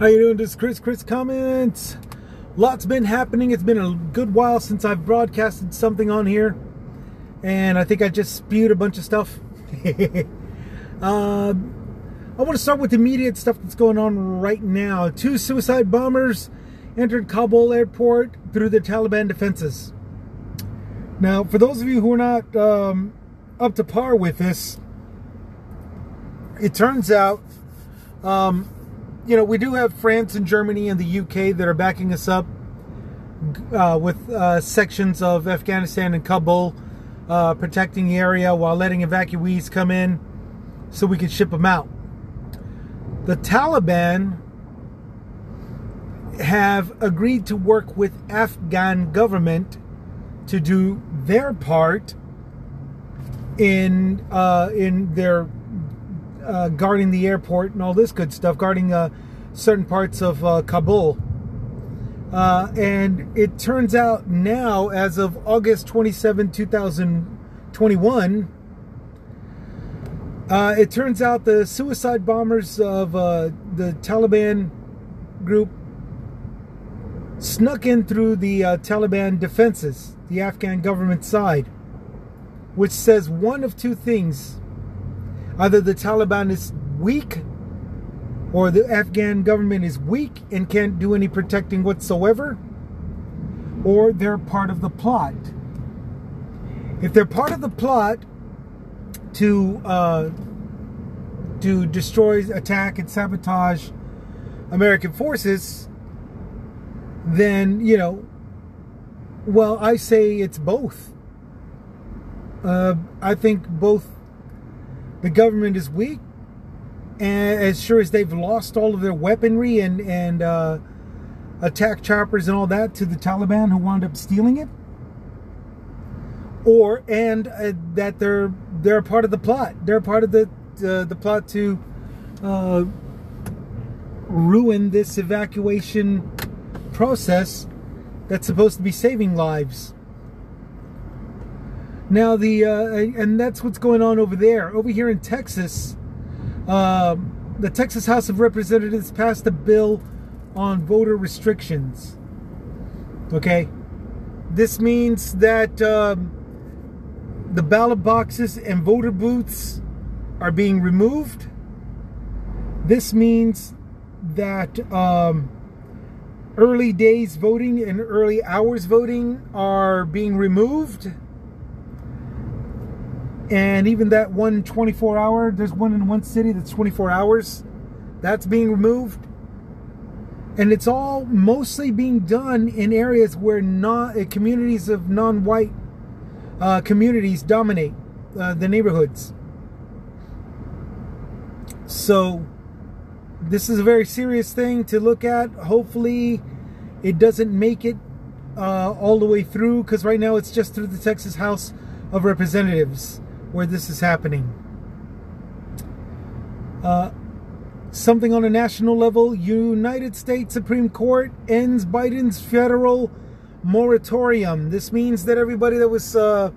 How you doing? This is Chris. Chris comments. Lots been happening. It's been a good while since I've broadcasted something on here, and I think I just spewed a bunch of stuff. uh, I want to start with immediate stuff that's going on right now. Two suicide bombers entered Kabul airport through the Taliban defenses. Now, for those of you who are not um, up to par with this, it turns out um, you know, we do have France and Germany and the UK that are backing us up uh, with uh, sections of Afghanistan and Kabul uh, protecting the area while letting evacuees come in so we can ship them out. The Taliban have agreed to work with Afghan government to do their part in uh, in their uh, guarding the airport and all this good stuff, guarding uh, certain parts of uh, Kabul. Uh, and it turns out now, as of August 27, 2021, uh, it turns out the suicide bombers of uh, the Taliban group snuck in through the Taliban defenses, the Afghan government side, which says one of two things Either the Taliban is weak or the Afghan government is weak and can't do any protecting whatsoever, or they're part of the plot. If they're part of the plot to uh, to destroy, attack, and sabotage American forces, then you know, well, I say it's both. Uh, I think both the government is weak, and as sure as they've lost all of their weaponry and and uh, attack choppers and all that to the Taliban who wound up stealing it, or and uh, that they're they're a part of the plot. They're part of the uh, the plot to uh, ruin this evacuation process that's supposed to be saving lives. Now the uh, and that's what's going on over there. Over here in Texas, uh, the Texas House of Representatives passed a bill on voter restrictions. Okay, this means that um, the ballot boxes and voter booths are being removed. This means that um, early days voting and early hours voting are being removed and even that one 24 hour there's one in one city that's 24 hours that's being removed. And it's all mostly being done in areas where not uh, communities of non-white uh, communities dominate uh, the neighborhoods. So this is a very serious thing to look at. Hopefully it doesn't make it uh, all the way through because right now it's just through the texas house of representatives where this is happening. Uh, something on a national level United States Supreme Court ends Biden's federal moratorium. This means that everybody that was uh,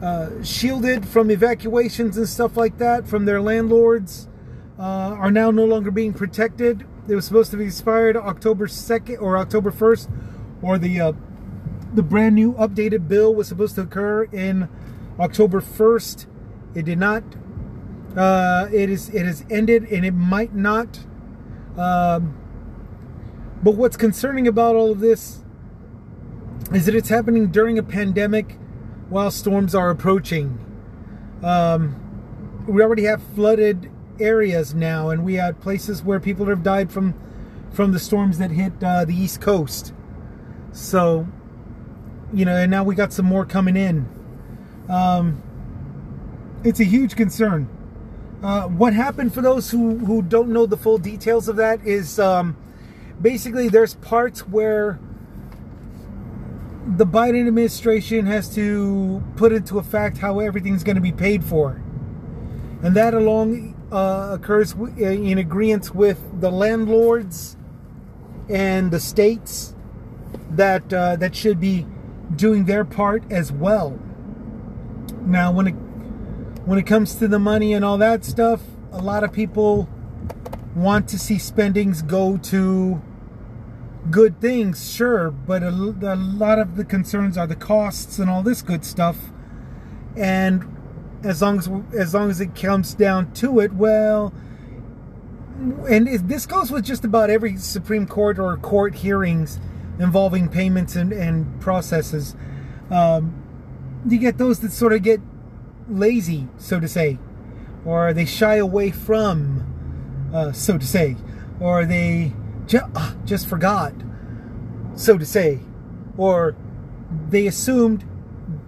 uh, shielded from evacuations and stuff like that from their landlords uh, are now no longer being protected. It was supposed to be expired October 2nd or October 1st, or the uh, the brand new updated bill was supposed to occur in October 1st. It did not. Uh, it is. It has ended, and it might not. Um, but what's concerning about all of this is that it's happening during a pandemic, while storms are approaching. Um, we already have flooded areas now, and we had places where people have died from from the storms that hit uh, the East Coast. So, you know, and now we got some more coming in. Um, it's a huge concern. Uh, what happened for those who, who don't know the full details of that is um, basically there's parts where the Biden administration has to put into effect how everything's going to be paid for. And that along uh, occurs in agreement with the landlords and the states that uh, that should be doing their part as well. Now, when it when it comes to the money and all that stuff, a lot of people want to see spendings go to good things, sure, but a, a, lot of the concerns are the costs and all this good stuff. And as long as as long as it comes down to it, well, and this goes with just about every Supreme Court or court hearings involving payments and, and processes. Um, you get those that sort of get lazy, so to say, or they shy away from, uh, so to say, or they ju- uh, just forgot, so to say, or they assumed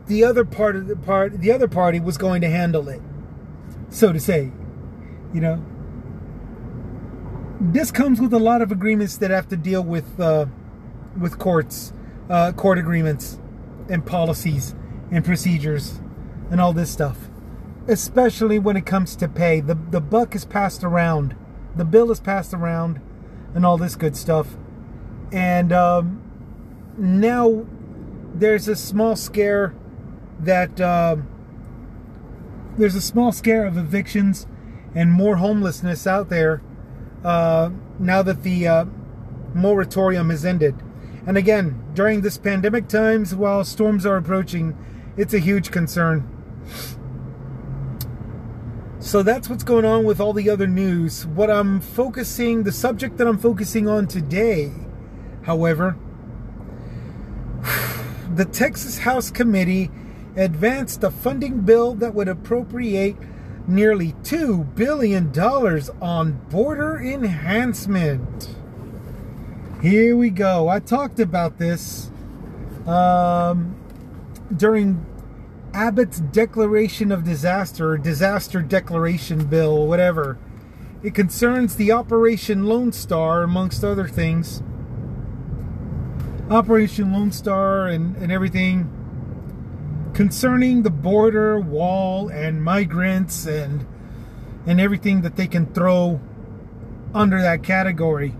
the other part of the part the other party was going to handle it, so to say, you know. This comes with a lot of agreements that have to deal with uh, with courts, uh, court agreements, and policies and procedures, and all this stuff. Especially when it comes to pay, the the buck is passed around, the bill is passed around and all this good stuff. And um, now there's a small scare that uh, there's a small scare of evictions and more homelessness out there uh, now that the uh, moratorium has ended. And again, during this pandemic times, while storms are approaching, it's a huge concern. So that's what's going on with all the other news. What I'm focusing, the subject that I'm focusing on today, however, the Texas House Committee advanced a funding bill that would appropriate nearly $2 billion on border enhancement. Here we go. I talked about this um, during Abbott's declaration of disaster, disaster declaration bill, whatever. It concerns the Operation Lone Star, amongst other things. Operation Lone Star and, and everything concerning the border wall and migrants and and everything that they can throw under that category.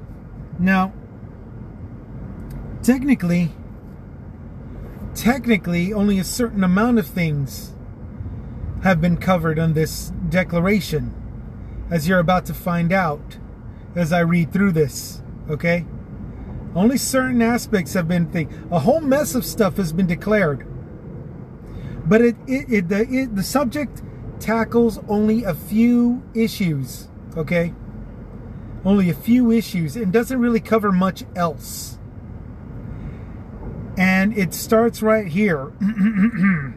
Now, technically, technically only a certain amount of things have been covered on this declaration, as you're about to find out as I read through this, okay? Only certain aspects have been thing. A whole mess of stuff has been declared. But it, it, it the it, the subject tackles only a few issues, okay? Only a few issues and doesn't really cover much else. And it starts right here.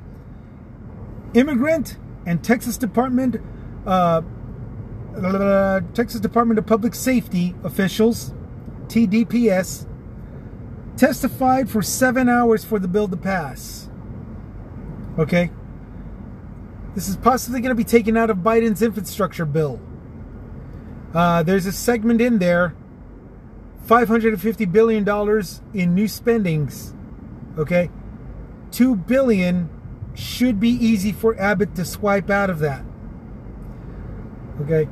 Immigrant and Texas Department uh, Texas Department of Public Safety officials, TDPS, testified for seven hours for the bill to pass. Okay? This is possibly going to be taken out of Biden's infrastructure bill. Uh, there's a segment in there $550 billion in new spendings Okay? 2 billion should be easy for Abbott to swipe out of that. Okay?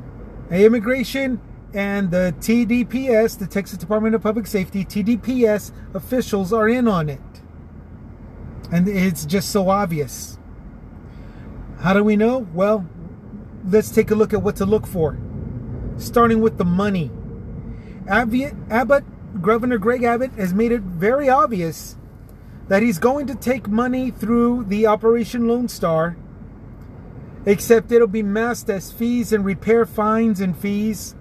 Immigration and the TDPS, the Texas Department of Public Safety, TDPS officials are in on it. And it's just so obvious. How do we know? Well, let's take a look at what to look for. Starting with the money. Abbott, Governor Greg Abbott, has made it very obvious that he's going to take money through the Operation Lone Star, except it'll be masked as fees and repair fines and fees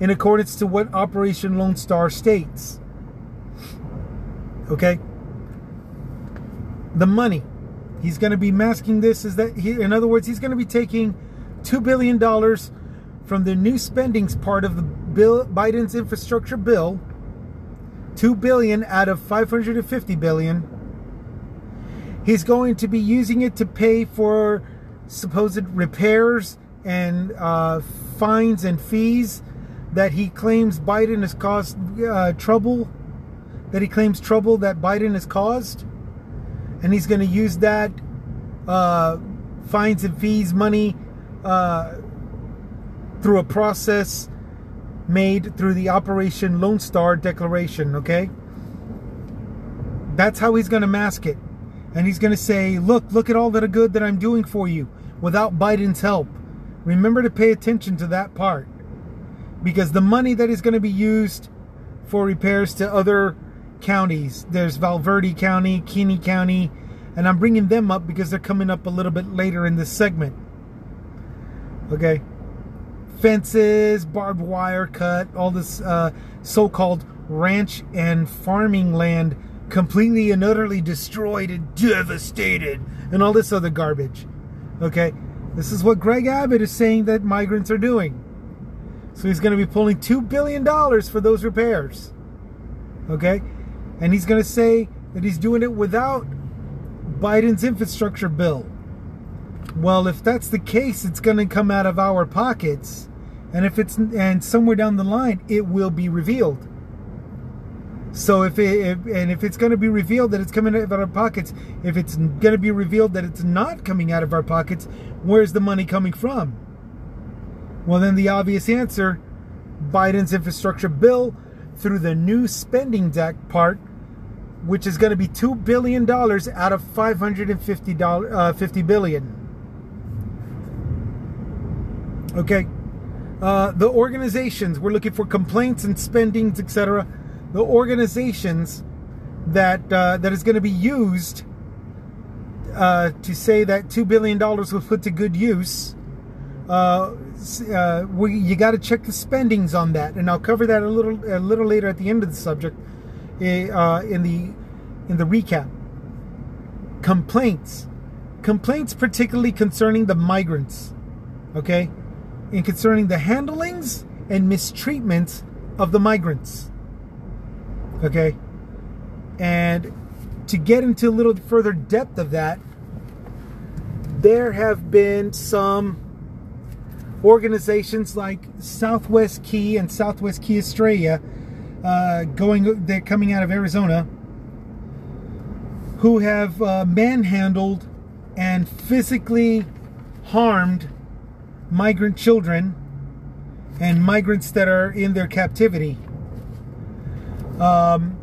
in accordance to what Operation Lone Star states. Okay? The money. He's going to be masking this is that he, in other words, he's going to be taking 2 billion dollars from the new spendings part of the bill Biden's infrastructure bill 2 billion out of 550 billion He's going to be using it to pay for supposed repairs and uh, fines and fees that he claims Biden has caused uh, trouble, that he claims trouble that Biden has caused. And he's going to use that uh, fines and fees money uh, through a process made through the Operation Lone Star Declaration, okay? That's how he's going to mask it and he's going to say, Look, look at all that good that I'm doing for you without Biden's help. Remember to pay attention to that part. because the money that is going to be used for repairs to other counties, there's Val Verde County, Kinney County, and I'm bringing them up because they're coming up a little bit later in this segment. Okay. Fences, barbed wire cut, all this uh, so called ranch and farming land completely and utterly destroyed and devastated, and all this other garbage. Okay. This is what Greg Abbott is saying that migrants are doing. So he's going to be pulling $2 billion for those repairs. Okay? And he's going to say that he's doing it without Biden's infrastructure bill. Well, if that's the case, it's going to come out of our pockets. And if it's and somewhere down the line, it will be revealed. So if it if, and if it's going to be revealed that it's coming out of our pockets, if it's going to be revealed that it's not coming out of our pockets, where's the money coming from? Well, then the obvious answer Biden's infrastructure bill through the new spending deck part, which is going to be $2 billion out of $550 uh, 50 billion. Okay. Uh, the organizations, we're looking for complaints and spendings, etc. The organizations that uh, that is going to be used uh, to say that $2 billion was put to good use uh, uh, we, you got to check the spendings on that, and I'll cover that a little a little later at the end of the subject eh, uh, in the in the recap. Complaints, complaints particularly concerning the migrants, okay, and concerning the handlings and mistreatment of the migrants, okay, and to get into a little further depth of that, there have been some organizations like Southwest Key and Southwest Key Australia, uh, going they're coming out of Arizona, who have uh, manhandled and physically harmed migrant children and migrants that are in their captivity. Um,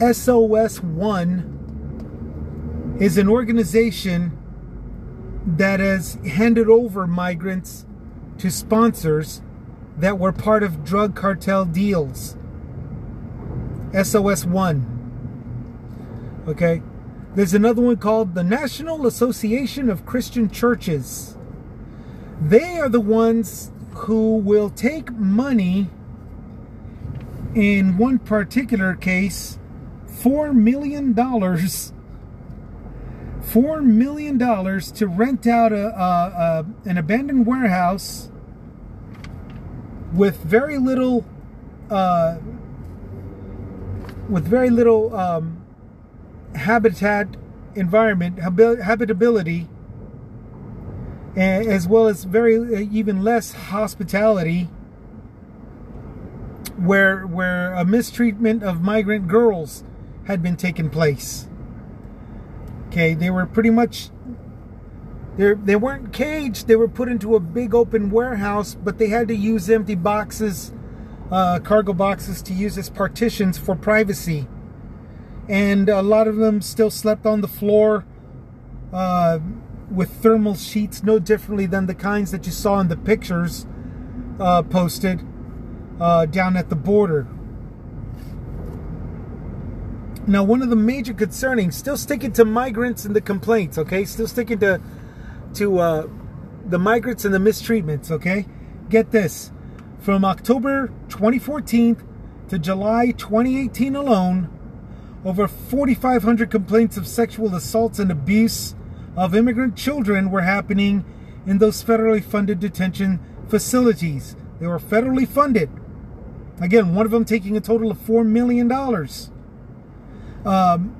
SOS One is an organization that has handed over migrants to sponsors that were part of drug cartel deals. SOS 1. Okay. There's another one called the National Association of Christian Churches. They are the ones who will take money, in one particular case, $4 million, $4 million to rent out a, a, a, an abandoned warehouse with very little uh, with very little um, habitat environment habitability as well as very uh, even less hospitality where where a mistreatment of migrant girls had been taking place Okay, they were pretty much they they weren't caged. They were put into a big open warehouse, but they had to use empty boxes, uh, cargo boxes, to use as partitions for privacy. And a lot of them still slept on the floor uh, with thermal sheets, no differently than the kinds that you saw in the pictures uh, posted uh, down at the border. Now, one of the major concerning, still sticking to migrants and the complaints, okay? Still sticking to to uh, the migrants and the mistreatments, okay? Get this. From October 2014 to July 2018 alone, over 4,500 complaints of sexual assaults and abuse of immigrant children were happening in those federally funded detention facilities. They were federally funded. Again, one of them taking a total of $4 million. Um,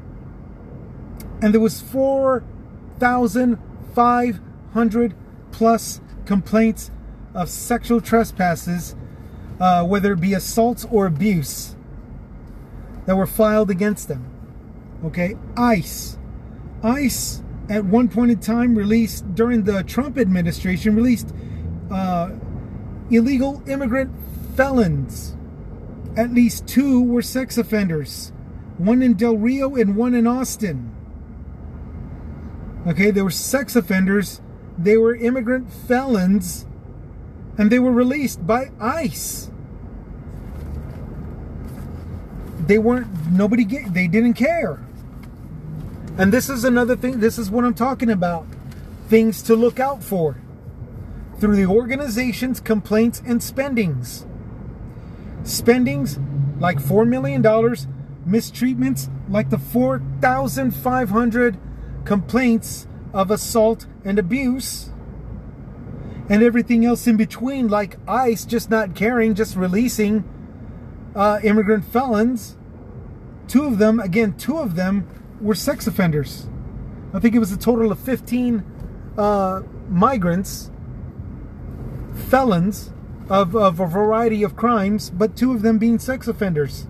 and there was 4,500 plus complaints of sexual trespasses, uh, whether it be assaults or abuse, that were filed against them. Okay, ICE. ICE, at one point in time, released during the Trump administration, released uh, illegal immigrant felons. At least two were sex offenders one in Del Rio and one in Austin. Okay, they were sex offenders, they were immigrant felons, And they were released by ICE. They weren't, nobody, get, they didn't care. And this is another thing, this is what I'm talking about. Things to look out for through the organization's complaints and spendings. Spendings like $4 million, mistreatments like the 4,500 complaints of assault and abuse, and everything else in between, like ICE just not caring, just releasing uh, immigrant felons. Two of them, again, two of them were sex offenders. I think it was a total of 15 uh, migrants, felons of, of a variety of crimes, but two of them being sex offenders.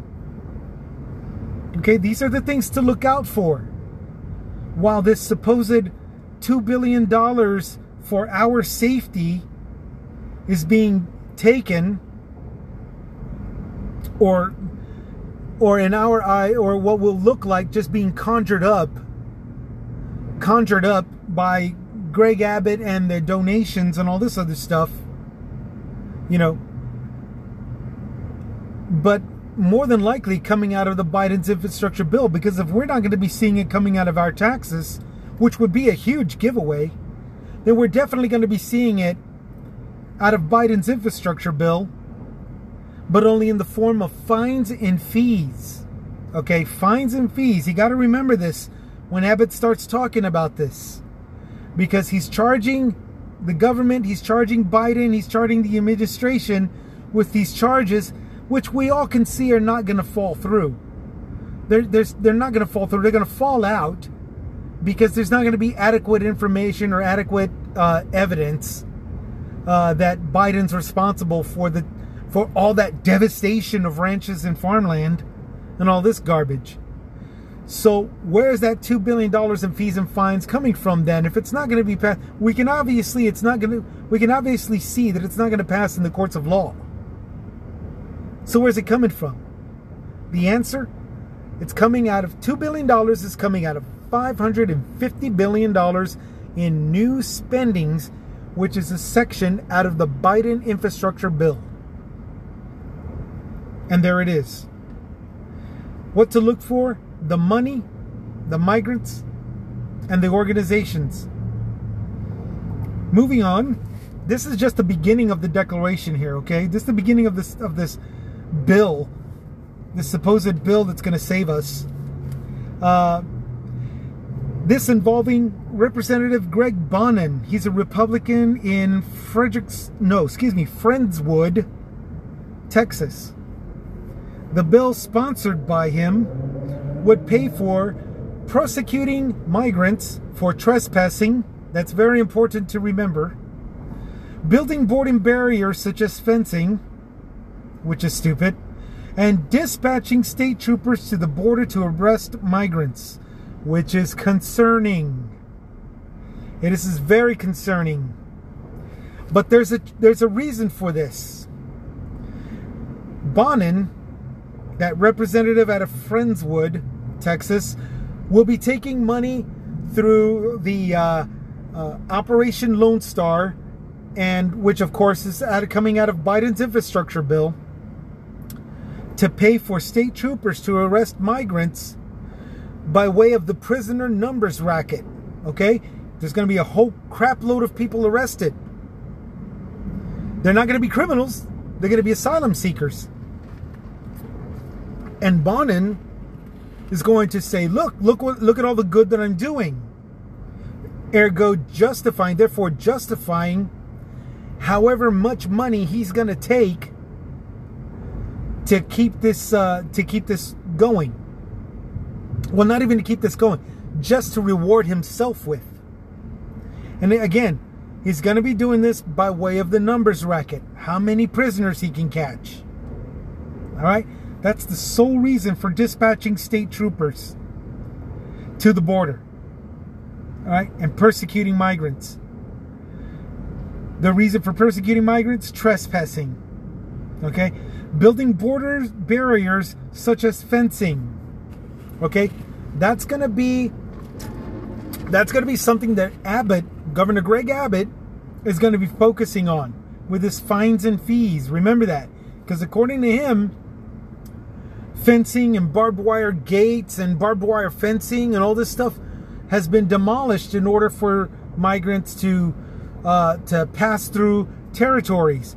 Okay, these are the things to look out for. While this supposed $2 billion for our safety is being taken, or or in our eye, or what will look like just being conjured up, conjured up by Greg Abbott and their donations and all this other stuff, you know. But more than likely coming out of the Biden's infrastructure bill, because if we're not going to be seeing it coming out of our taxes, which would be a huge giveaway, then we're definitely going to be seeing it out of Biden's infrastructure bill but only in the form of fines and fees. Okay, fines and fees. You got to remember this when Abbott starts talking about this. Because he's charging the government, he's charging Biden, he's charging the administration with these charges, which we all can see are not going to fall through. They're, they're, they're not going to fall through. They're going to fall out because there's not going to be adequate information or adequate uh, evidence uh, that Biden's responsible for the for all that devastation of ranches and farmland and all this garbage. So where's that two billion dollars in fees and fines coming from then? If it's not going to be passed, we can obviously it's not going to. We can obviously see that it's not going to pass in the courts of law. So where's it coming from? The answer, it's coming out of two billion dollars. Is coming out of five hundred and fifty billion dollars in new spendings, which is a section out of the Biden infrastructure bill. And there it is. What to look for? The money, the migrants, and the organizations. Moving on, this is just the beginning of the declaration here, okay? This is the beginning of this of this bill, this supposed bill that's going to save us. Uh, this involving Representative Greg Bonnen. He's a Republican in Fredericks, no, excuse me, Friendswood, Texas. The bill sponsored by him would pay for prosecuting migrants for trespassing. That's very important to remember. Building boarding barriers such as fencing, which is stupid, and dispatching state troopers to the border to arrest migrants, which is concerning. It is very concerning. But there's a there's a reason for this. Bonnen that representative out of Friendswood, Texas, will be taking money through the uh, uh, Operation Lone Star, and which of course is out of, coming out of Biden's infrastructure bill, to pay for state troopers to arrest migrants by way of the prisoner numbers racket. Okay, there's going to be a whole crap load of people arrested. They're not going to be criminals. They're going to be asylum seekers. And Bonnen is going to say, look, look look at all the good that I'm doing. Ergo justifying, therefore justifying however much money he's going to take to keep this uh, to keep this going. Well, not even to keep this going, just to reward himself with. And again, he's going to be doing this by way of the numbers racket. How many prisoners he can catch. All right? That's the sole reason for dispatching state troopers to the border. All right, and persecuting migrants. The reason for persecuting migrants? Trespassing. Okay? Building border barriers such as fencing. Okay? That's going to be that's going to be something that Abbott, Governor Greg Abbott is going to be focusing on with his fines and fees. Remember that. Because according to him, fencing and barbed wire gates and barbed wire fencing and all this stuff has been demolished in order for migrants to uh, to pass through territories,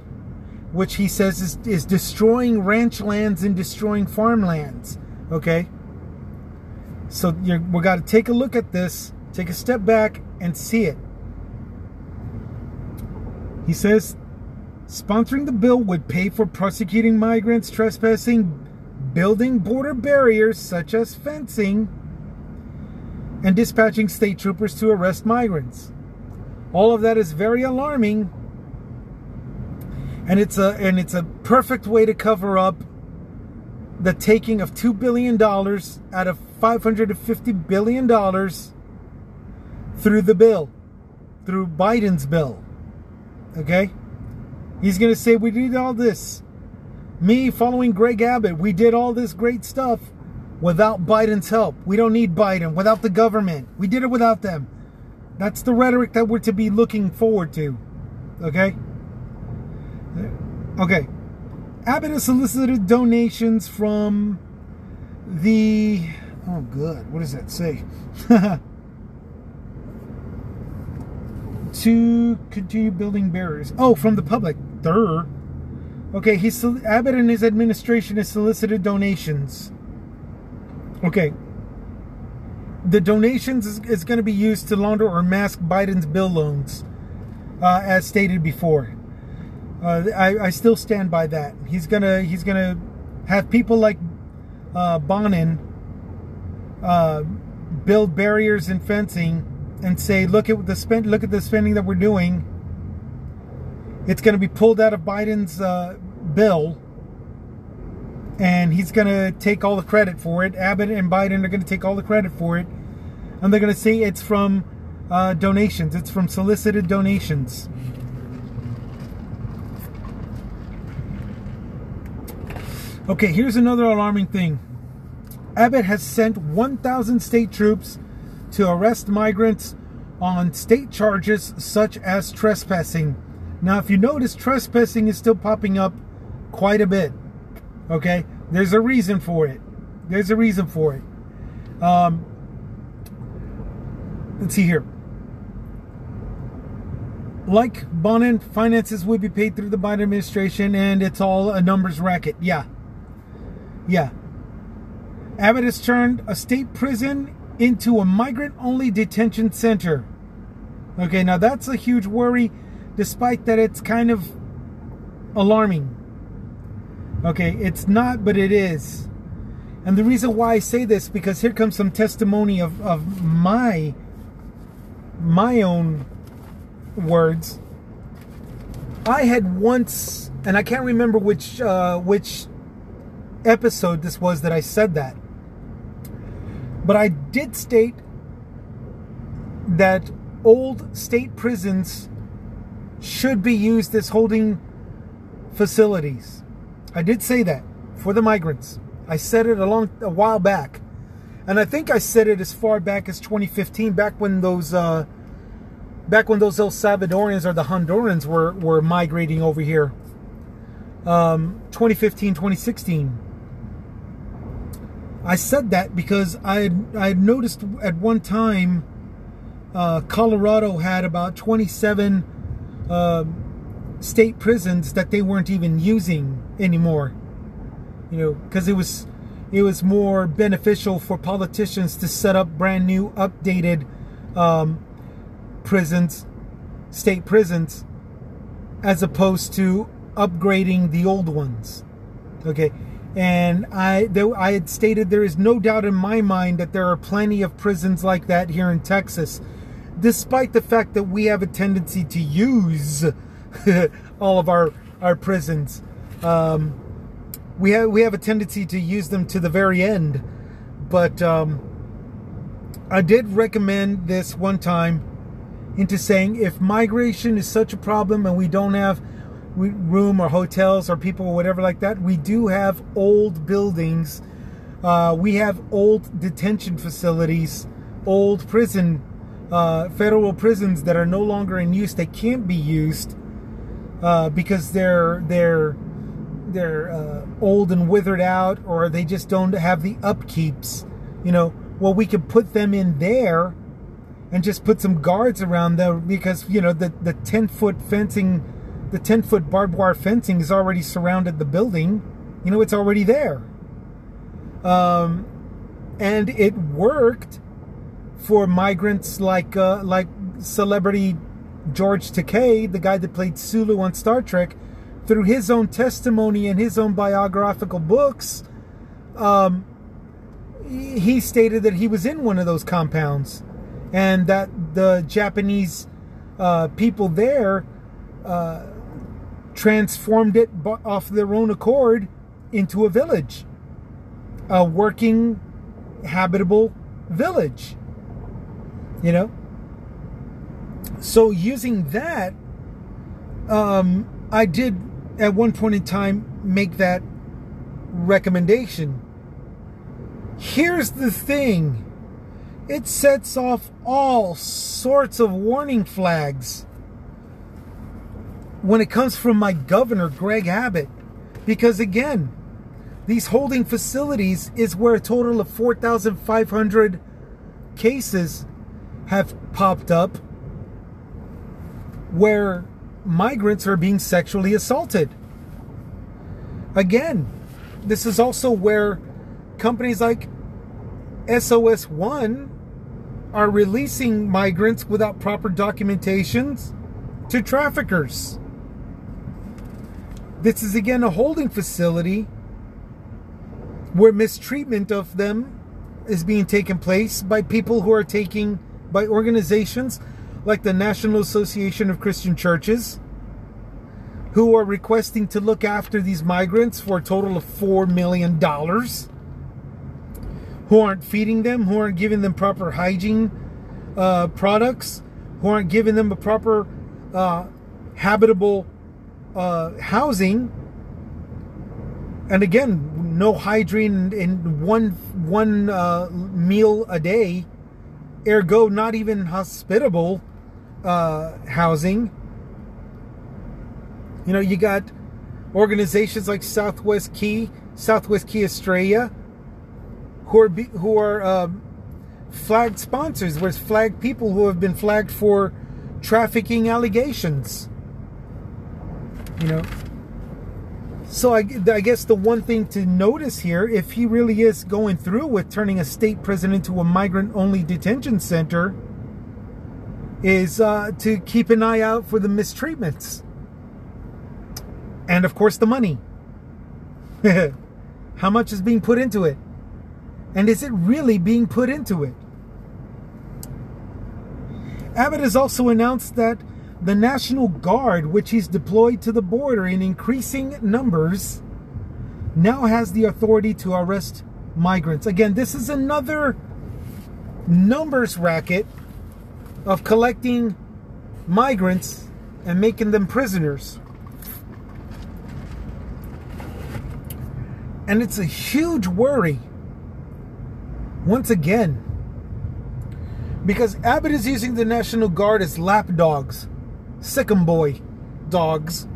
which he says is, is destroying ranch lands and destroying farmlands. Okay, so we got to take a look at this, take a step back, and see it. He says sponsoring the bill would pay for prosecuting migrants trespassing, building border barriers such as fencing, and dispatching state troopers to arrest migrants. All of that is very alarming. And it's a and it's a perfect way to cover up the taking of 2 billion dollars out of 550 billion dollars through the bill, through Biden's bill. Okay? He's going to say, We did all this. Me following Greg Abbott, we did all this great stuff without Biden's help. We don't need Biden, without the government. We did it without them. That's the rhetoric that we're to be looking forward to. Okay? Okay. Abbott has solicited donations from the. Oh, good. What does that say? to continue building barriers. Oh, from the public. Durr. Okay, he's Abbott and his administration has solicited donations. Okay. The donations is, is going to be used to launder or mask Biden's bill loans, uh, as stated before. Uh, I, I still stand by that. He's gonna he's gonna have people like uh, Bonnen uh, build barriers and fencing and say, look at the spend, look at the spending that we're doing. It's going to be pulled out of Biden's uh, bill, and he's going to take all the credit for it. Abbott and Biden are going to take all the credit for it, and they're going to say it's from uh, donations. It's from solicited donations. Okay, here's another alarming thing. Abbott has sent 1,000 state troops to arrest migrants on state charges such as trespassing. Now, if you notice, trespassing is still popping up quite a bit. Okay, there's a reason for it. There's a reason for it. Um, let's see here. Like Bonnen, finances would be paid through the Biden administration, and it's all a numbers racket. Yeah. Yeah. Abbott has turned a state prison into a migrant only detention center. Okay, now that's a huge worry, despite that it's kind of alarming. Okay, it's not, but it is. And the reason why I say this, because here comes some testimony of, of my my own words. I had once, and I can't remember which uh, which episode this was that I said that. But I did state that old state prisons should be used as holding facilities. I did say that for the migrants. I said it a long a while back. And I think I said it as far back as 2015, back when those uh, back when those El Salvadorians or the Hondurans were were migrating over here. Um, 2015, 2016. I said that because I had, I had noticed at one time uh, Colorado had about 27 uh, state prisons that they weren't even using anymore. You know, because it was it was more beneficial for politicians to set up brand new, updated um, prisons, state prisons, as opposed to upgrading the old ones. Okay, and I, there, I had stated there is no doubt in my mind that there are plenty of prisons like that here in Texas, despite the fact that we have a tendency to use all of our our prisons. Um, we have we have a tendency to use them to the very end, but um, I did recommend this one time into saying if migration is such a problem and we don't have room or hotels or people or whatever like that. We do have old buildings. Uh, we have old detention facilities, old prison, uh, federal prisons that are no longer in use. They can't be used. uh, because they're they're they're uh, old and withered out, or they just don't have the upkeeps. You know, well, we could put them in there and just put some guards around them because you know the the ten foot fencing, the ten foot barbed wire fencing has already surrounded the building. You know, it's already there. Um, and it worked for migrants like uh, like celebrity George Takei, the guy that played Sulu on Star Trek, through his own testimony and his own biographical books. Um, he stated that he was in one of those compounds and that the Japanese uh, people there uh, transformed it off their own accord into a village, a working, habitable village. You know? So, using that, um, I did at one point in time make that recommendation. Here's the thing it sets off all sorts of warning flags when it comes from my governor, Greg Abbott. Because again, these holding facilities is where a total of 4,500 cases have popped up where migrants are being sexually assaulted. Again, this is also where companies like SOS One are releasing migrants without proper documentations to traffickers. This is again a holding facility where mistreatment of them is being taken place by people who are taking by organizations like the National Association of Christian Churches who are requesting to look after these migrants for a total of 4 million dollars who aren't feeding them, who aren't giving them proper hygiene uh, products, who aren't giving them a proper uh, habitable uh, housing. And again, no hygiene in one one uh, meal a day, ergo not even hospitable uh, housing. You know, you got organizations like Southwest Key, Southwest Key Australia, who are who are um, flagged sponsors, whereas flagged people who have been flagged for trafficking allegations. You know. So I, I guess the one thing to notice here, if he really is going through with turning a state prison into a migrant-only detention center, is uh, to keep an eye out for the mistreatments, and of course the money. How much is being put into it? And is it really being put into it? Abbott has also announced that the National Guard, which he's deployed to the border in increasing numbers, now has the authority to arrest migrants. Again, this is another numbers racket of collecting migrants and making them prisoners. And it's a huge worry once again. Because Abbott is using the National Guard as lapdogs, sickum boy dogs,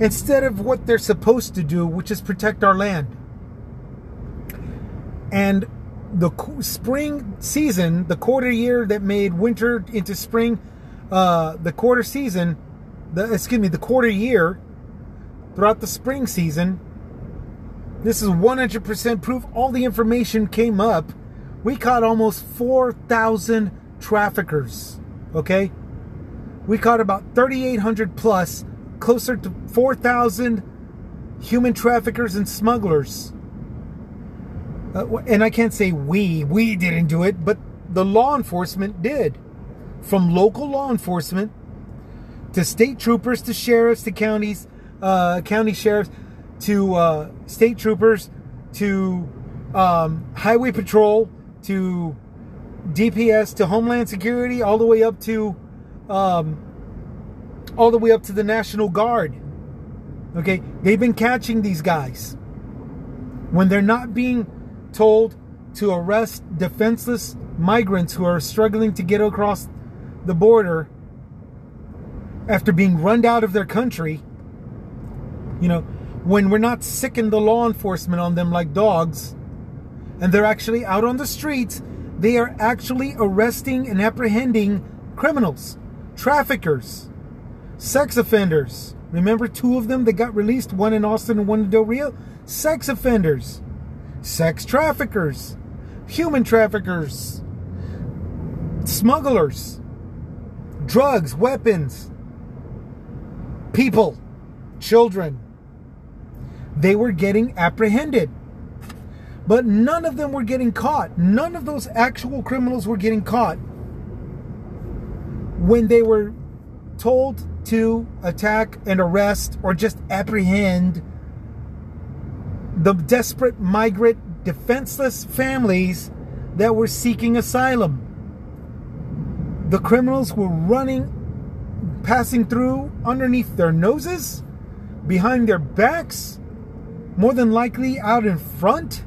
instead of what they're supposed to do, which is protect our land. And the spring season, the quarter year that made winter into spring, uh, the quarter season, the excuse me, the quarter year throughout the spring season this is 100% proof. All the information came up. We caught almost 4,000 traffickers. Okay? We caught about 3,800 plus, closer to 4,000 human traffickers and smugglers. Uh, and I can't say we, we didn't do it, but the law enforcement did. From local law enforcement to state troopers to sheriffs to counties, uh, county sheriffs to uh, state troopers to um, highway patrol to DPS to Homeland Security, all the way up to um, all the way up to the National Guard. Okay, they've been catching these guys when they're not being told to arrest defenseless migrants who are struggling to get across the border. after being run out of their country. You know, when we're not sicking the law enforcement on them like dogs, and they're actually out on the streets, they are actually arresting and apprehending criminals, traffickers, sex offenders. Remember two of them that got released, one in Austin and one in Del Rio? Sex offenders, sex traffickers, human traffickers, smugglers, drugs, weapons, people, children. They were getting apprehended. But none of them were getting caught. None of those actual criminals were getting caught when they were told to attack and arrest or just apprehend the desperate migrant defenseless families that were seeking asylum. The criminals were running, passing through underneath their noses, behind their backs, more than likely out in front,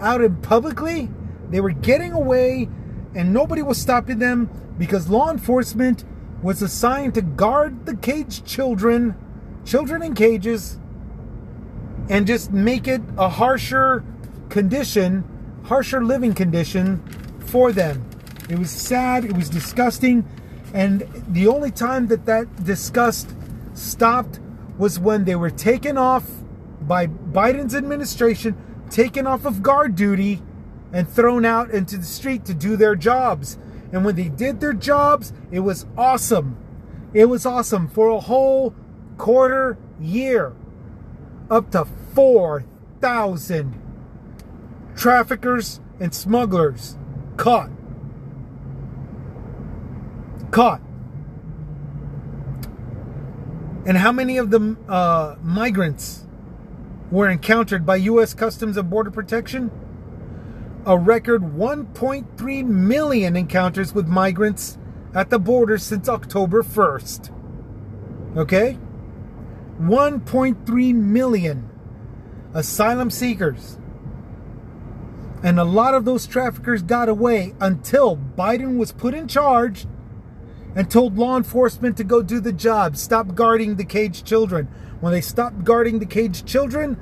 out in publicly. They were getting away and nobody was stopping them because law enforcement was assigned to guard the caged children, children in cages, and just make it a harsher condition, harsher living condition for them. It was sad, it was disgusting, and the only time that that disgust stopped was when they were taken off by Biden's administration, taken off of guard duty, and thrown out into the street to do their jobs. And when they did their jobs, it was awesome. It was awesome for a whole quarter year. Up to 4,000 traffickers and smugglers caught. Caught. And how many of the uh, migrants were encountered by U.S. Customs and Border Protection? A record 1.3 million encounters with migrants at the border since October 1st. Okay? 1.3 million asylum seekers. And a lot of those traffickers got away until Biden was put in charge and told law enforcement to go do the job, stop guarding the caged children. When they stopped guarding the caged children,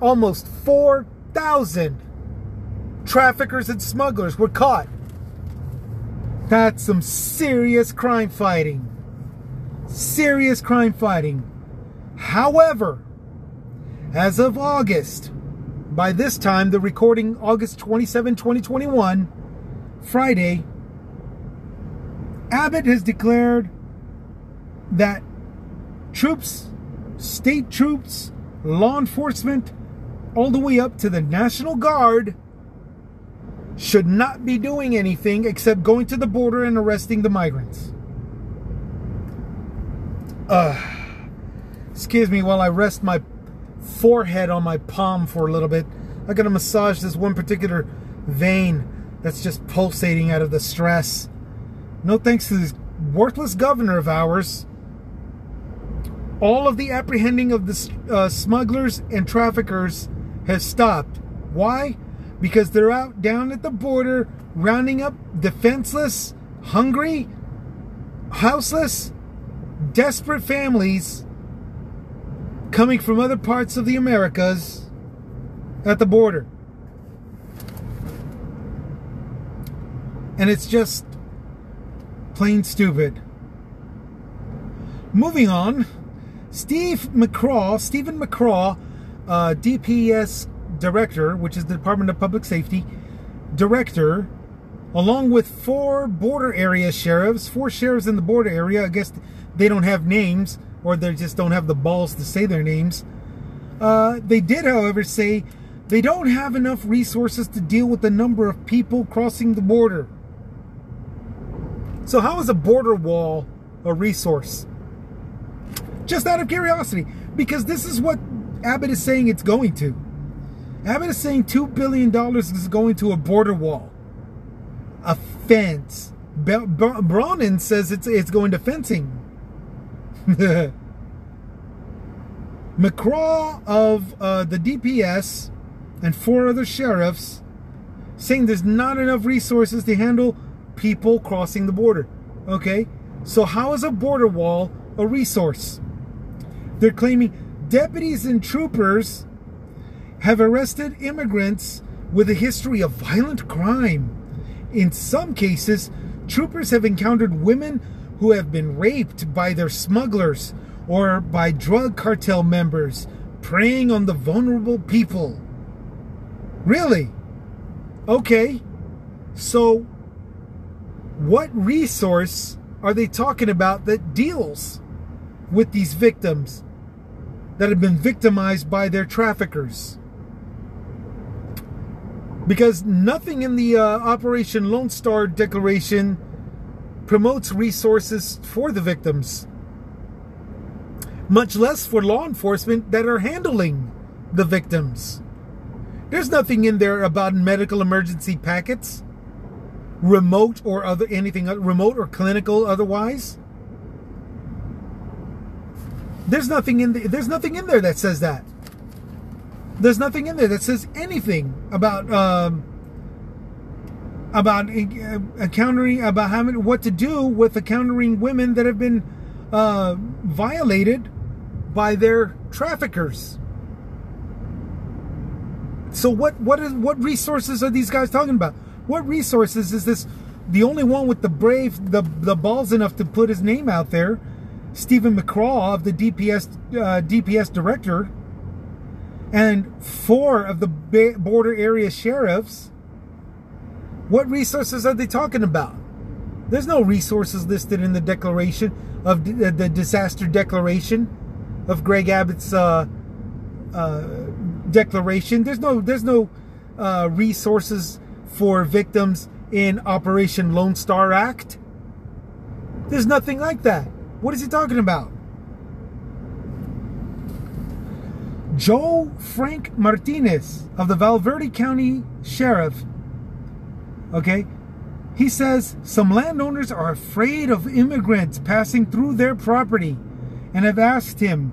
almost 4,000 traffickers and smugglers were caught. That's some serious crime fighting. Serious crime fighting. However, as of August, by this time, the recording August 27, 2021, Friday, Abbott has declared that troops, state troops, law enforcement, all the way up to the National Guard should not be doing anything except going to the border and arresting the migrants. Uh, excuse me while I rest my forehead on my palm for a little bit. I gotta massage this one particular vein that's just pulsating out of the stress. No thanks to this worthless governor of ours. All of the apprehending of the uh, smugglers and traffickers has stopped. Why? Because they're out down at the border rounding up defenseless, hungry, houseless, desperate families coming from other parts of the Americas at the border. And it's just plain stupid. Moving on, Steve McCraw, Steven McCraw, uh, DPS director, which is the Department of Public Safety director, along with four border area sheriffs, four sheriffs in the border area. I guess they don't have names, or they just don't have the balls to say their names. Uh, they did, however, say they don't have enough resources to deal with the number of people crossing the border. So, how is a border wall a resource? Just out of curiosity, because this is what Abbott is saying it's going to. Abbott is saying $2 billion is going to a border wall. A fence. Be- Be- says it's, it's going to fencing. McCraw of uh, the DPS and four other sheriffs saying there's not enough resources to handle people crossing the border. Okay? So, how is a border wall a resource. They're claiming deputies and troopers have arrested immigrants with a history of violent crime. In some cases, troopers have encountered women who have been raped by their smugglers or by drug cartel members preying on the vulnerable people. Really? Okay. So, what resource are they talking about that deals with these victims that have been victimized by their traffickers? Because nothing in the uh, Operation Lone Star Declaration promotes resources for the victims, much less for law enforcement that are handling the victims. There's nothing in there about medical emergency packets, remote or other anything remote or clinical otherwise. There's nothing in the, there's nothing in there that says that. There's nothing in there that says anything about um, about uh, encountering about having what to do with encountering women that have been uh, violated by their traffickers. So what what is what resources are these guys talking about? What resources is this? The only one with the brave the the balls enough to put his name out there, Steven McCraw of the DPS uh, DPS director, and four of the border area sheriffs. What resources are they talking about? There's no resources listed in the declaration of uh, the disaster declaration of Greg Abbott's uh, uh, declaration. There's no there's no uh, resources for victims in Operation Lone Star Act. There's nothing like that. What is he talking about? Joe Frank Martinez of the Val Verde County Sheriff, okay, he says some landowners are afraid of immigrants passing through their property and have asked him,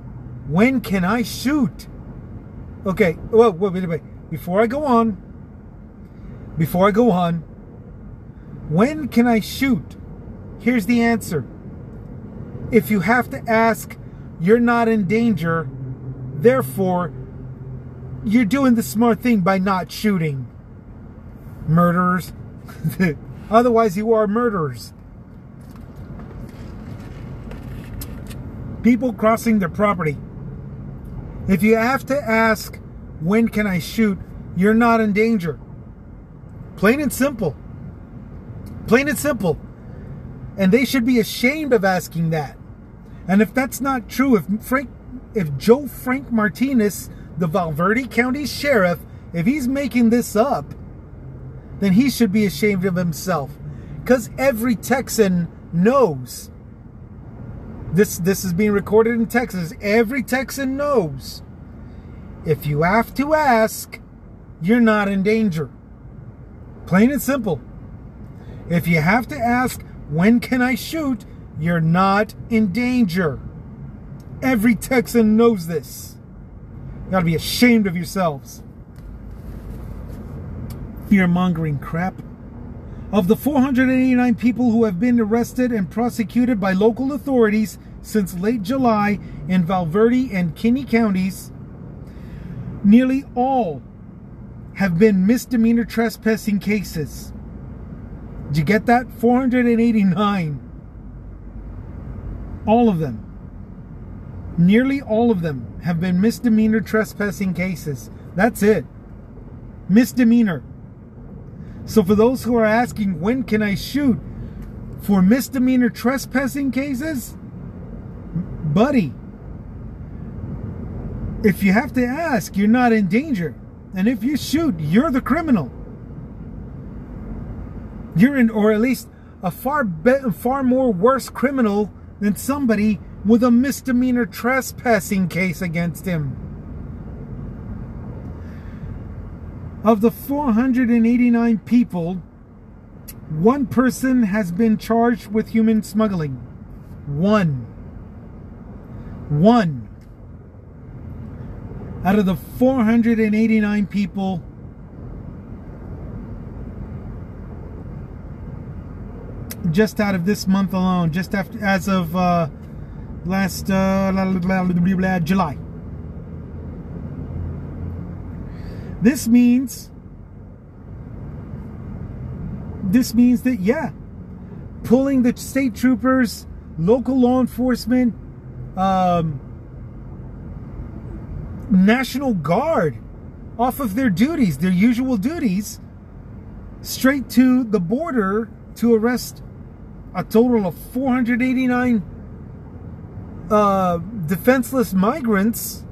when can I shoot? Okay, well, wait, wait, wait. Before I go on, before I go on, when can I shoot? Here's the answer. If you have to ask, you're not in danger, therefore, you're doing the smart thing by not shooting. Murderers. Otherwise, you are murderers. People crossing their property if you have to ask, when can I shoot? You're not in danger. Plain and simple. Plain and simple. And they should be ashamed of asking that. And if that's not true, if Frank, if Joe Frank Martinez, the Val Verde County Sheriff, if he's making this up, then he should be ashamed of himself. Because every Texan knows this this is being recorded in Texas. Every Texan knows if you have to ask, you're not in danger. Plain and simple. If you have to ask, when can I shoot? You're not in danger. Every Texan knows this. You gotta be ashamed of yourselves. Fear mongering crap. Of the 489 people who have been arrested and prosecuted by local authorities since late July in Val Verde and Kinney counties, nearly all have been misdemeanor trespassing cases. Did you get that? 489. All of them. Nearly all of them have been misdemeanor trespassing cases. That's it. Misdemeanor. So for those who are asking, when can I shoot? For misdemeanor trespassing cases? Buddy, if you have to ask, you're not in danger. And if you shoot, you're the criminal. You're in, or at least a far be- far more worse criminal than somebody with a misdemeanor trespassing case against him. Of the 489 people, one person has been charged with human smuggling. One. One. Out of the 489 people, just out of this month alone, just after, as of uh, last uh, July. This means this means that yeah, pulling the state troopers, local law enforcement, um, National Guard off of their duties, their usual duties, straight to the border to arrest a total of 489 uh, defenseless migrants.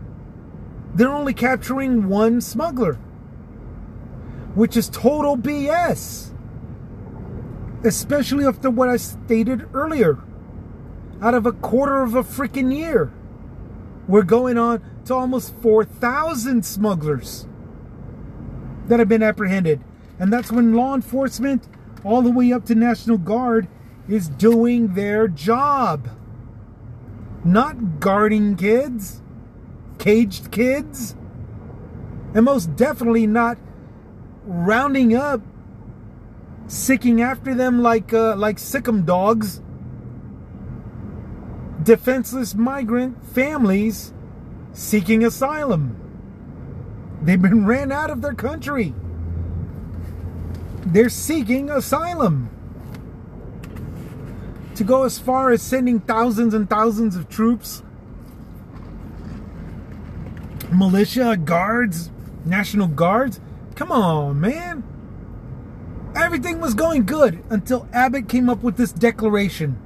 They're only capturing one smuggler, which is total BS. Especially after what I stated earlier. Out of a quarter of a freaking year, we're going on to almost 4,000 smugglers that have been apprehended. And that's when law enforcement, all the way up to National Guard, is doing their job. Not guarding kids, caged kids, and most definitely not rounding up, sicking after them like uh, like sickum dogs. Defenseless migrant families seeking asylum. They've been ran out of their country. They're seeking asylum. To go as far as sending thousands and thousands of troops, militia, guards, National Guards. Come on, man. Everything was going good until Abbott came up with this declaration.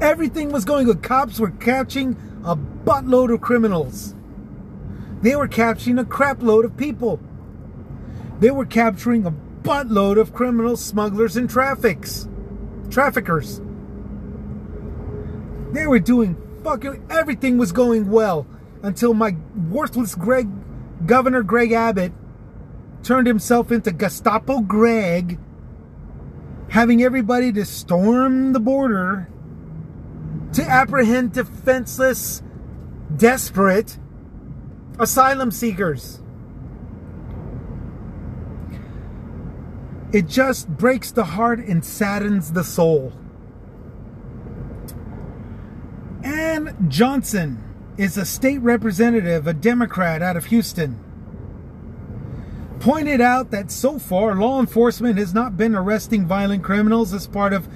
Everything was going good. Cops were catching a buttload of criminals. They were capturing a crapload of people. They were capturing a buttload of criminals, smugglers and traffics, traffickers. They were doing fucking everything was going well until my worthless Greg Governor Greg Abbott turned himself into Gestapo Greg, having everybody to storm the border to apprehend defenseless, desperate asylum seekers. It just breaks the heart and saddens the soul. Ann Johnson is a state representative, a Democrat out of Houston. Pointed out that so far law enforcement has not been arresting violent criminals as part of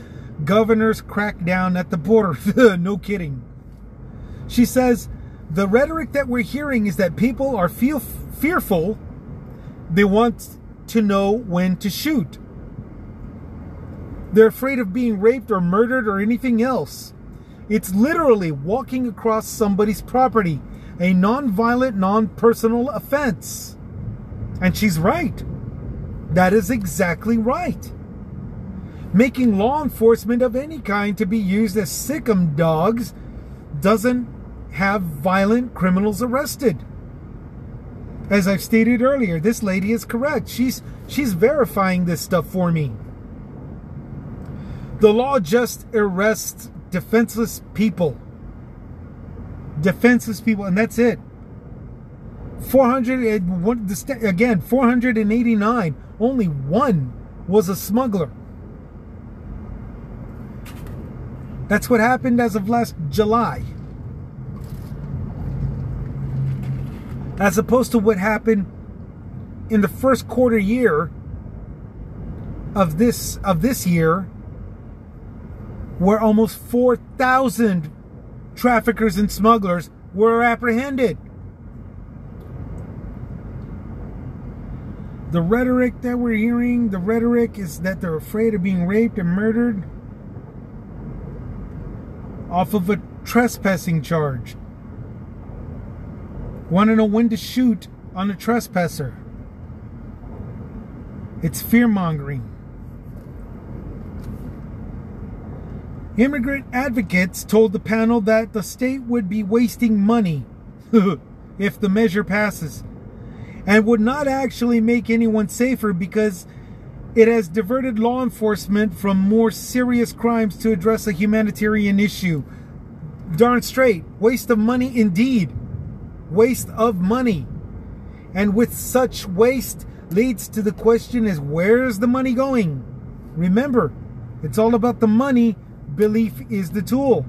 governor's crackdown at the border. no kidding. She says the rhetoric that we're hearing is that people are feel fearful. They want to know when to shoot. They're afraid of being raped or murdered or anything else. It's literally walking across somebody's property, a non-violent, non-personal offense. And she's right. That is exactly right making law enforcement of any kind to be used as sickum dogs doesn't have violent criminals arrested. As I've stated earlier, this lady is correct. She's she's verifying this stuff for me. The law just arrests defenseless people. Defenseless people, and that's it. 400 again, 489. Only one was a smuggler. That's what happened as of last July. As opposed to what happened in the first quarter year of this of this year where almost 4,000 traffickers and smugglers were apprehended. The rhetoric that we're hearing, the rhetoric is that they're afraid of being raped and murdered off of a trespassing charge. Want to know when to shoot on a trespasser? It's fear mongering. Immigrant advocates told the panel that the state would be wasting money if the measure passes and would not actually make anyone safer because it has diverted law enforcement from more serious crimes to address a humanitarian issue. Darn straight. Waste of money indeed. Waste of money. And with such waste leads to the question is where's the money going? Remember, it's all about the money. Belief is the tool.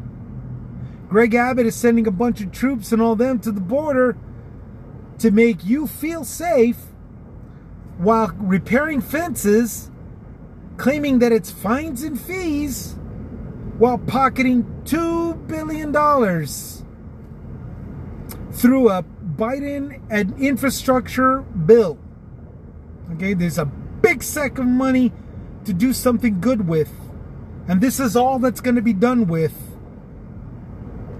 Greg Abbott is sending a bunch of troops and all them to the border to make you feel safe while repairing fences, claiming that it's fines and fees while pocketing $2 billion through a Biden an infrastructure bill. Okay, there's a big sack of money to do something good with. And this is all that's going to be done with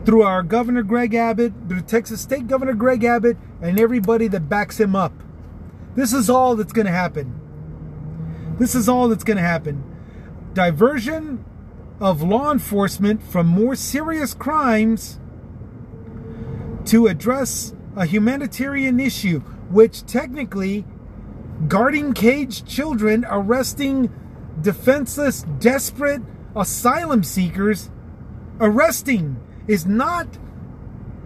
through our Governor Greg Abbott, the Texas State Governor Greg Abbott, and everybody that backs him up. This is all that's going to happen. This is all that's going to happen. Diversion of law enforcement from more serious crimes to address a humanitarian issue, which technically guarding caged children, arresting defenseless, desperate asylum seekers, arresting is not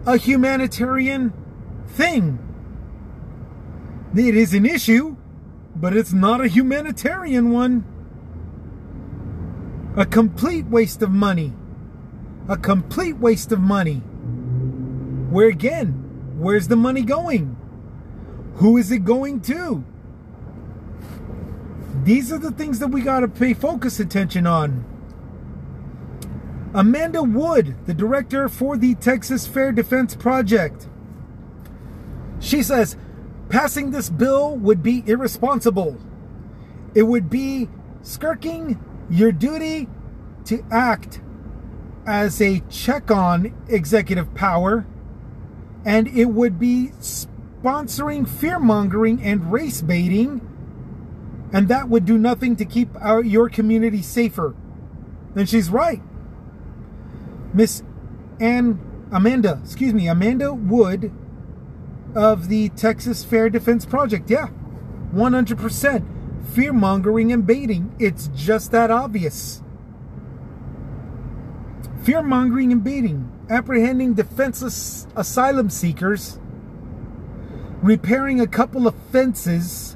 a humanitarian thing. It is an issue, but it's not a humanitarian one. A complete waste of money. A complete waste of money. Where again, where's the money going? Who is it going to? These are the things that we got to pay focus attention on. Amanda Woog, the director for the Texas Fair Defense Project. She says passing this bill would be irresponsible. It would be skirking your duty to act as a check on executive power, and it would be sponsoring fear mongering and race baiting, and that would do nothing to keep our, your community safer. And she's right. Miss Ann Amanda, excuse me, Amanda Woog of the Texas Fair Defense Project. Yeah, 100% fear mongering and baiting. It's just that obvious. Fear mongering and baiting, apprehending defenseless asylum seekers, repairing a couple of fences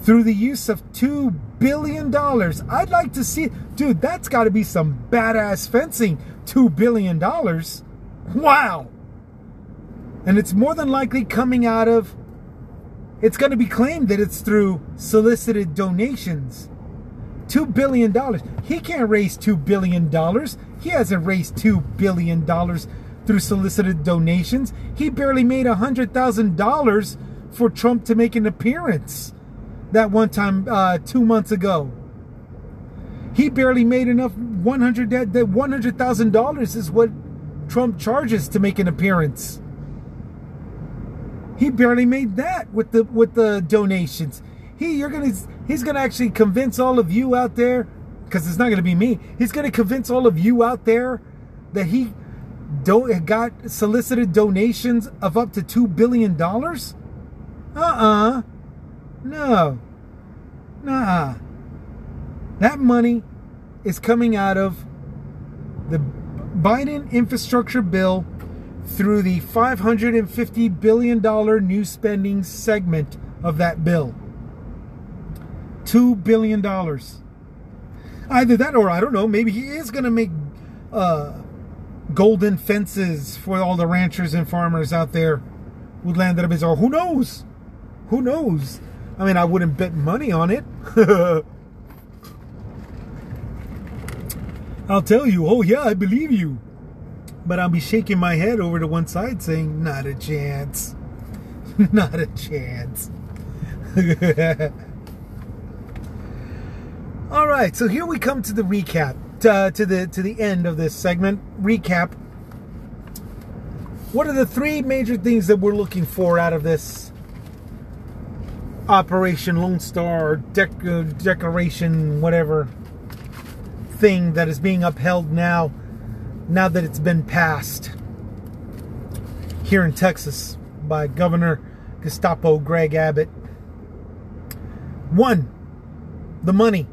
through the use of $2 billion. I'd like to see, dude, that's got to be some badass fencing. $2 billion. Wow. And it's more than likely coming out of, it's going to be claimed that it's through solicited donations. $2 billion. He can't raise $2 billion. He hasn't raised $2 billion through solicited donations. He barely made $100,000 for Trump to make an appearance that one time uh, two months ago. He barely made enough. One hundred that one hundred thousand dollars is what Trump charges to make an appearance. He barely made that with the with the donations. He you're gonna he's gonna actually convince all of you out there because it's not gonna be me. He's gonna convince all of you out there that he don't got solicited donations of up to two billion dollars. Uh uh-uh. uh no. Nah. That money is coming out of the Biden infrastructure bill through the $550 billion new spending segment of that bill. $2 billion. Either that or I don't know, maybe he is going to make uh, golden fences for all the ranchers and farmers out there who land up his, or who knows? Who knows? I mean, I wouldn't bet money on it. I'll tell you, oh yeah, I believe you. But I'll be shaking my head over to one side saying, not a chance. not a chance. All right, so here we come to the recap, to, to the to the end of this segment. Recap. What are the three major things that we're looking for out of this Operation Lone Star dec- uh, Declaration, whatever thing that is being upheld now, now that it's been passed here in Texas by Governor Gestapo Greg Abbott. One, the money.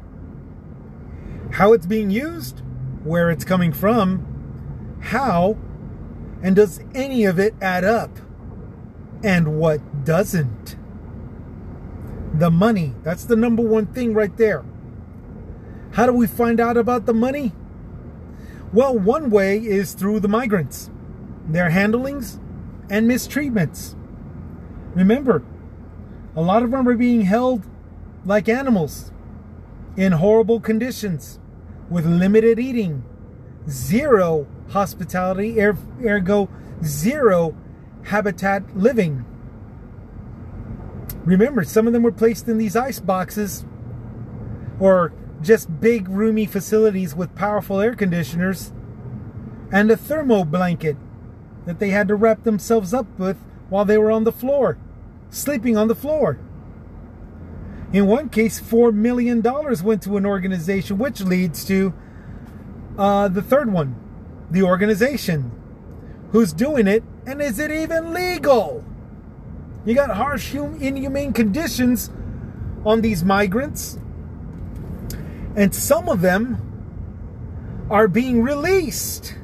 How it's being used, where it's coming from, how, and does any of it add up? And what doesn't? The money. That's the number one thing right there. How do we find out about the money? Well, one way is through the migrants, their handlings and mistreatments. Remember, a lot of them are being held like animals in horrible conditions with limited eating, zero hospitality, er, ergo, zero habitat living. Remember, some of them were placed in these ice boxes or just big, roomy facilities with powerful air conditioners and a thermo blanket that they had to wrap themselves up with while they were on the floor, sleeping on the floor. In one case, $4 million went to an organization, which leads to uh, the third one the organization. Who's doing it, and is it even legal? You got harsh, inhumane conditions on these migrants, and some of them are being released.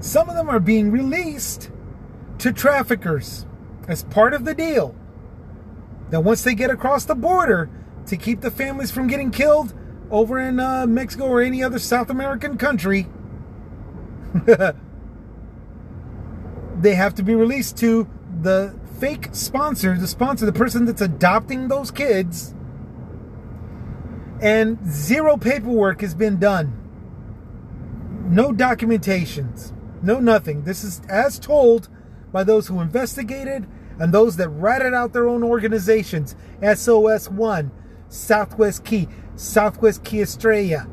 Some of them are being released to traffickers as part of the deal. That once they get across the border to keep the families from getting killed over in uh, Mexico or any other South American country, they have to be released to the fake sponsor, the sponsor, the person that's adopting those kids, and zero paperwork has been done. No documentations, no nothing. This is as told by those who investigated and those that ratted out their own organizations SOS 1, Southwest Key, Southwest Key Estrella,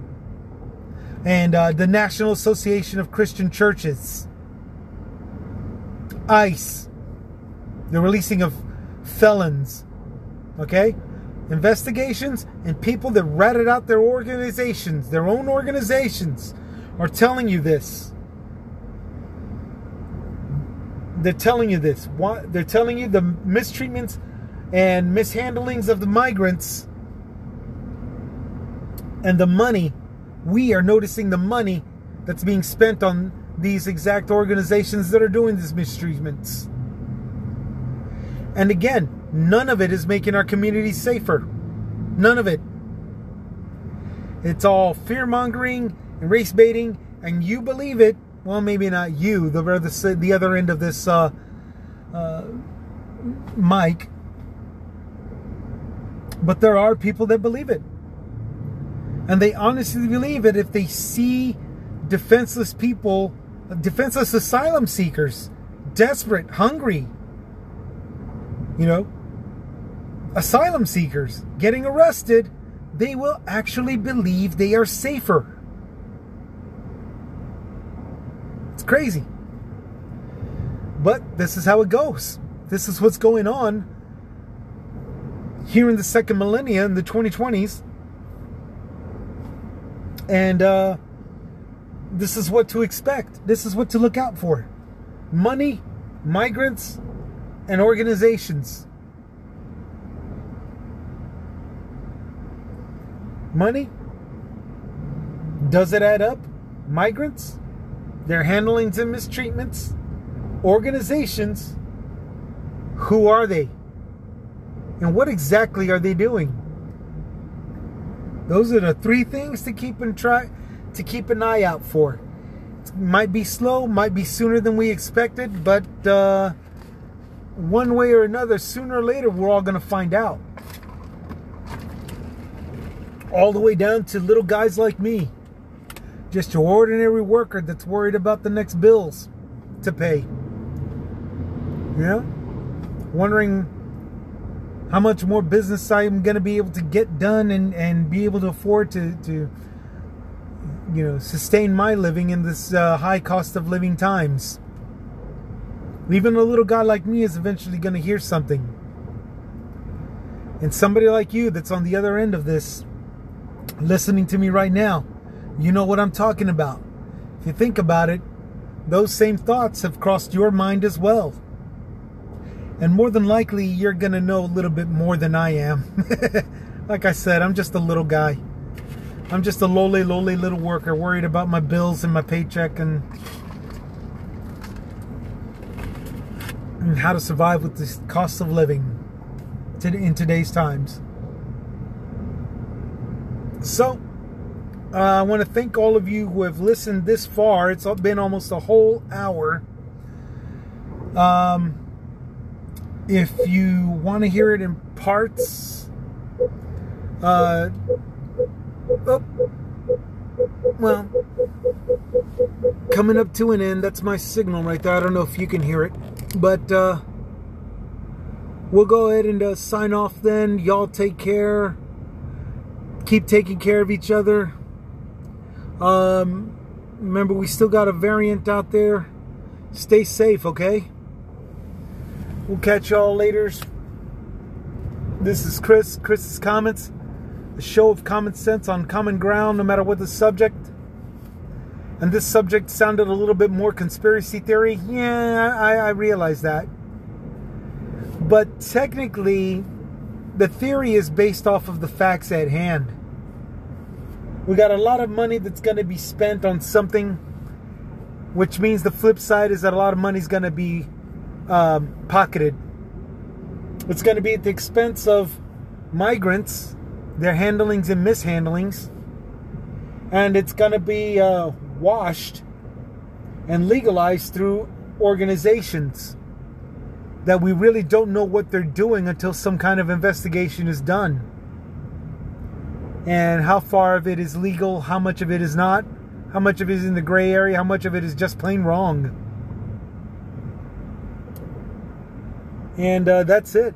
and uh, the National Association of Christian Churches, ICE, the releasing of felons, okay? Investigations and people that ratted out their organizations, their own organizations, are telling you this. They're telling you this. They're telling you the mistreatments and mishandlings of the migrants and the money. We are noticing the money that's being spent on these exact organizations that are doing these mistreatments. And again, none of it is making our community safer. None of it. It's all fear mongering and race baiting, and you believe it well, maybe not you, the the, the other end of this uh, uh, mic, but there are people that believe it. And they honestly believe it if they see defenseless people, defenseless asylum seekers, desperate, hungry, you know, asylum seekers getting arrested, they will actually believe they are safer. It's crazy. But this is how it goes. This is what's going on here in the second millennia in the 2020s. And uh, this is what to expect. This is what to look out for money, migrants, and organizations. Money? Does it add up? Migrants? Their handlings and mistreatments, organizations, who are they? And what exactly are they doing? Those are the three things to keep and try to keep an eye out for. It might be slow, might be sooner than we expected, but uh, one way or another, sooner or later, we're all going to find out. All the way down to little guys like me just your ordinary worker that's worried about the next bills to pay. Yeah? Wondering how much more business I'm going to be able to get done and, and be able to afford to, to you know, sustain my living in this uh, high cost of living times. Even a little guy like me is eventually going to hear something. And somebody like you that's on the other end of this, listening to me right now, you know what I'm talking about. If you think about it, those same thoughts have crossed your mind as well. And more than likely, you're going to know a little bit more than I am. like I said, I'm just a little guy. I'm just a lowly, lowly little worker worried about my bills and my paycheck and, and how to survive with the cost of living in today's times. So, Uh, I want to thank all of you who have listened this far. It's been almost a whole hour. Um, if you want to hear it in parts, uh, oh, well, coming up to an end. That's my signal right there. I don't know if you can hear it, but uh, we'll go ahead and uh, sign off then. Y'all take care. Keep taking care of each other. Um, remember, we still got a variant out there. Stay safe, okay? We'll catch y'all later. This is Chris, Chris's Comments, a show of common sense on common ground, no matter what the subject. And this subject sounded a little bit more conspiracy theory. Yeah, I, I realize that. But technically, the theory is based off of the facts at hand. We got a lot of money that's going to be spent on something, which means the flip side is that a lot of money is going to be um, pocketed. It's going to be at the expense of migrants, their handlings and mishandlings, and it's going to be uh, washed and legalized through organizations that we really don't know what they're doing until some kind of investigation is done and how far of it is legal, how much of it is not, how much of it is in the gray area, how much of it is just plain wrong. And uh, that's it.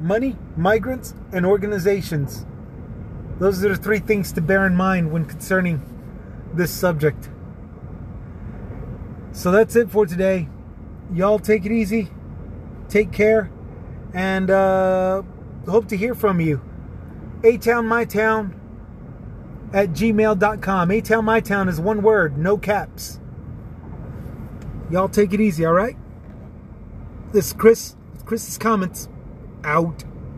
Money, migrants, and organizations. Those are the three things to bear in mind when concerning this subject. So that's it for today. Y'all take it easy. Take care. And uh, hope to hear from you. A My Town at gmail.com. A My Town is one word, no caps. Y'all take it easy, all right? This is Chris. Chris's comments out.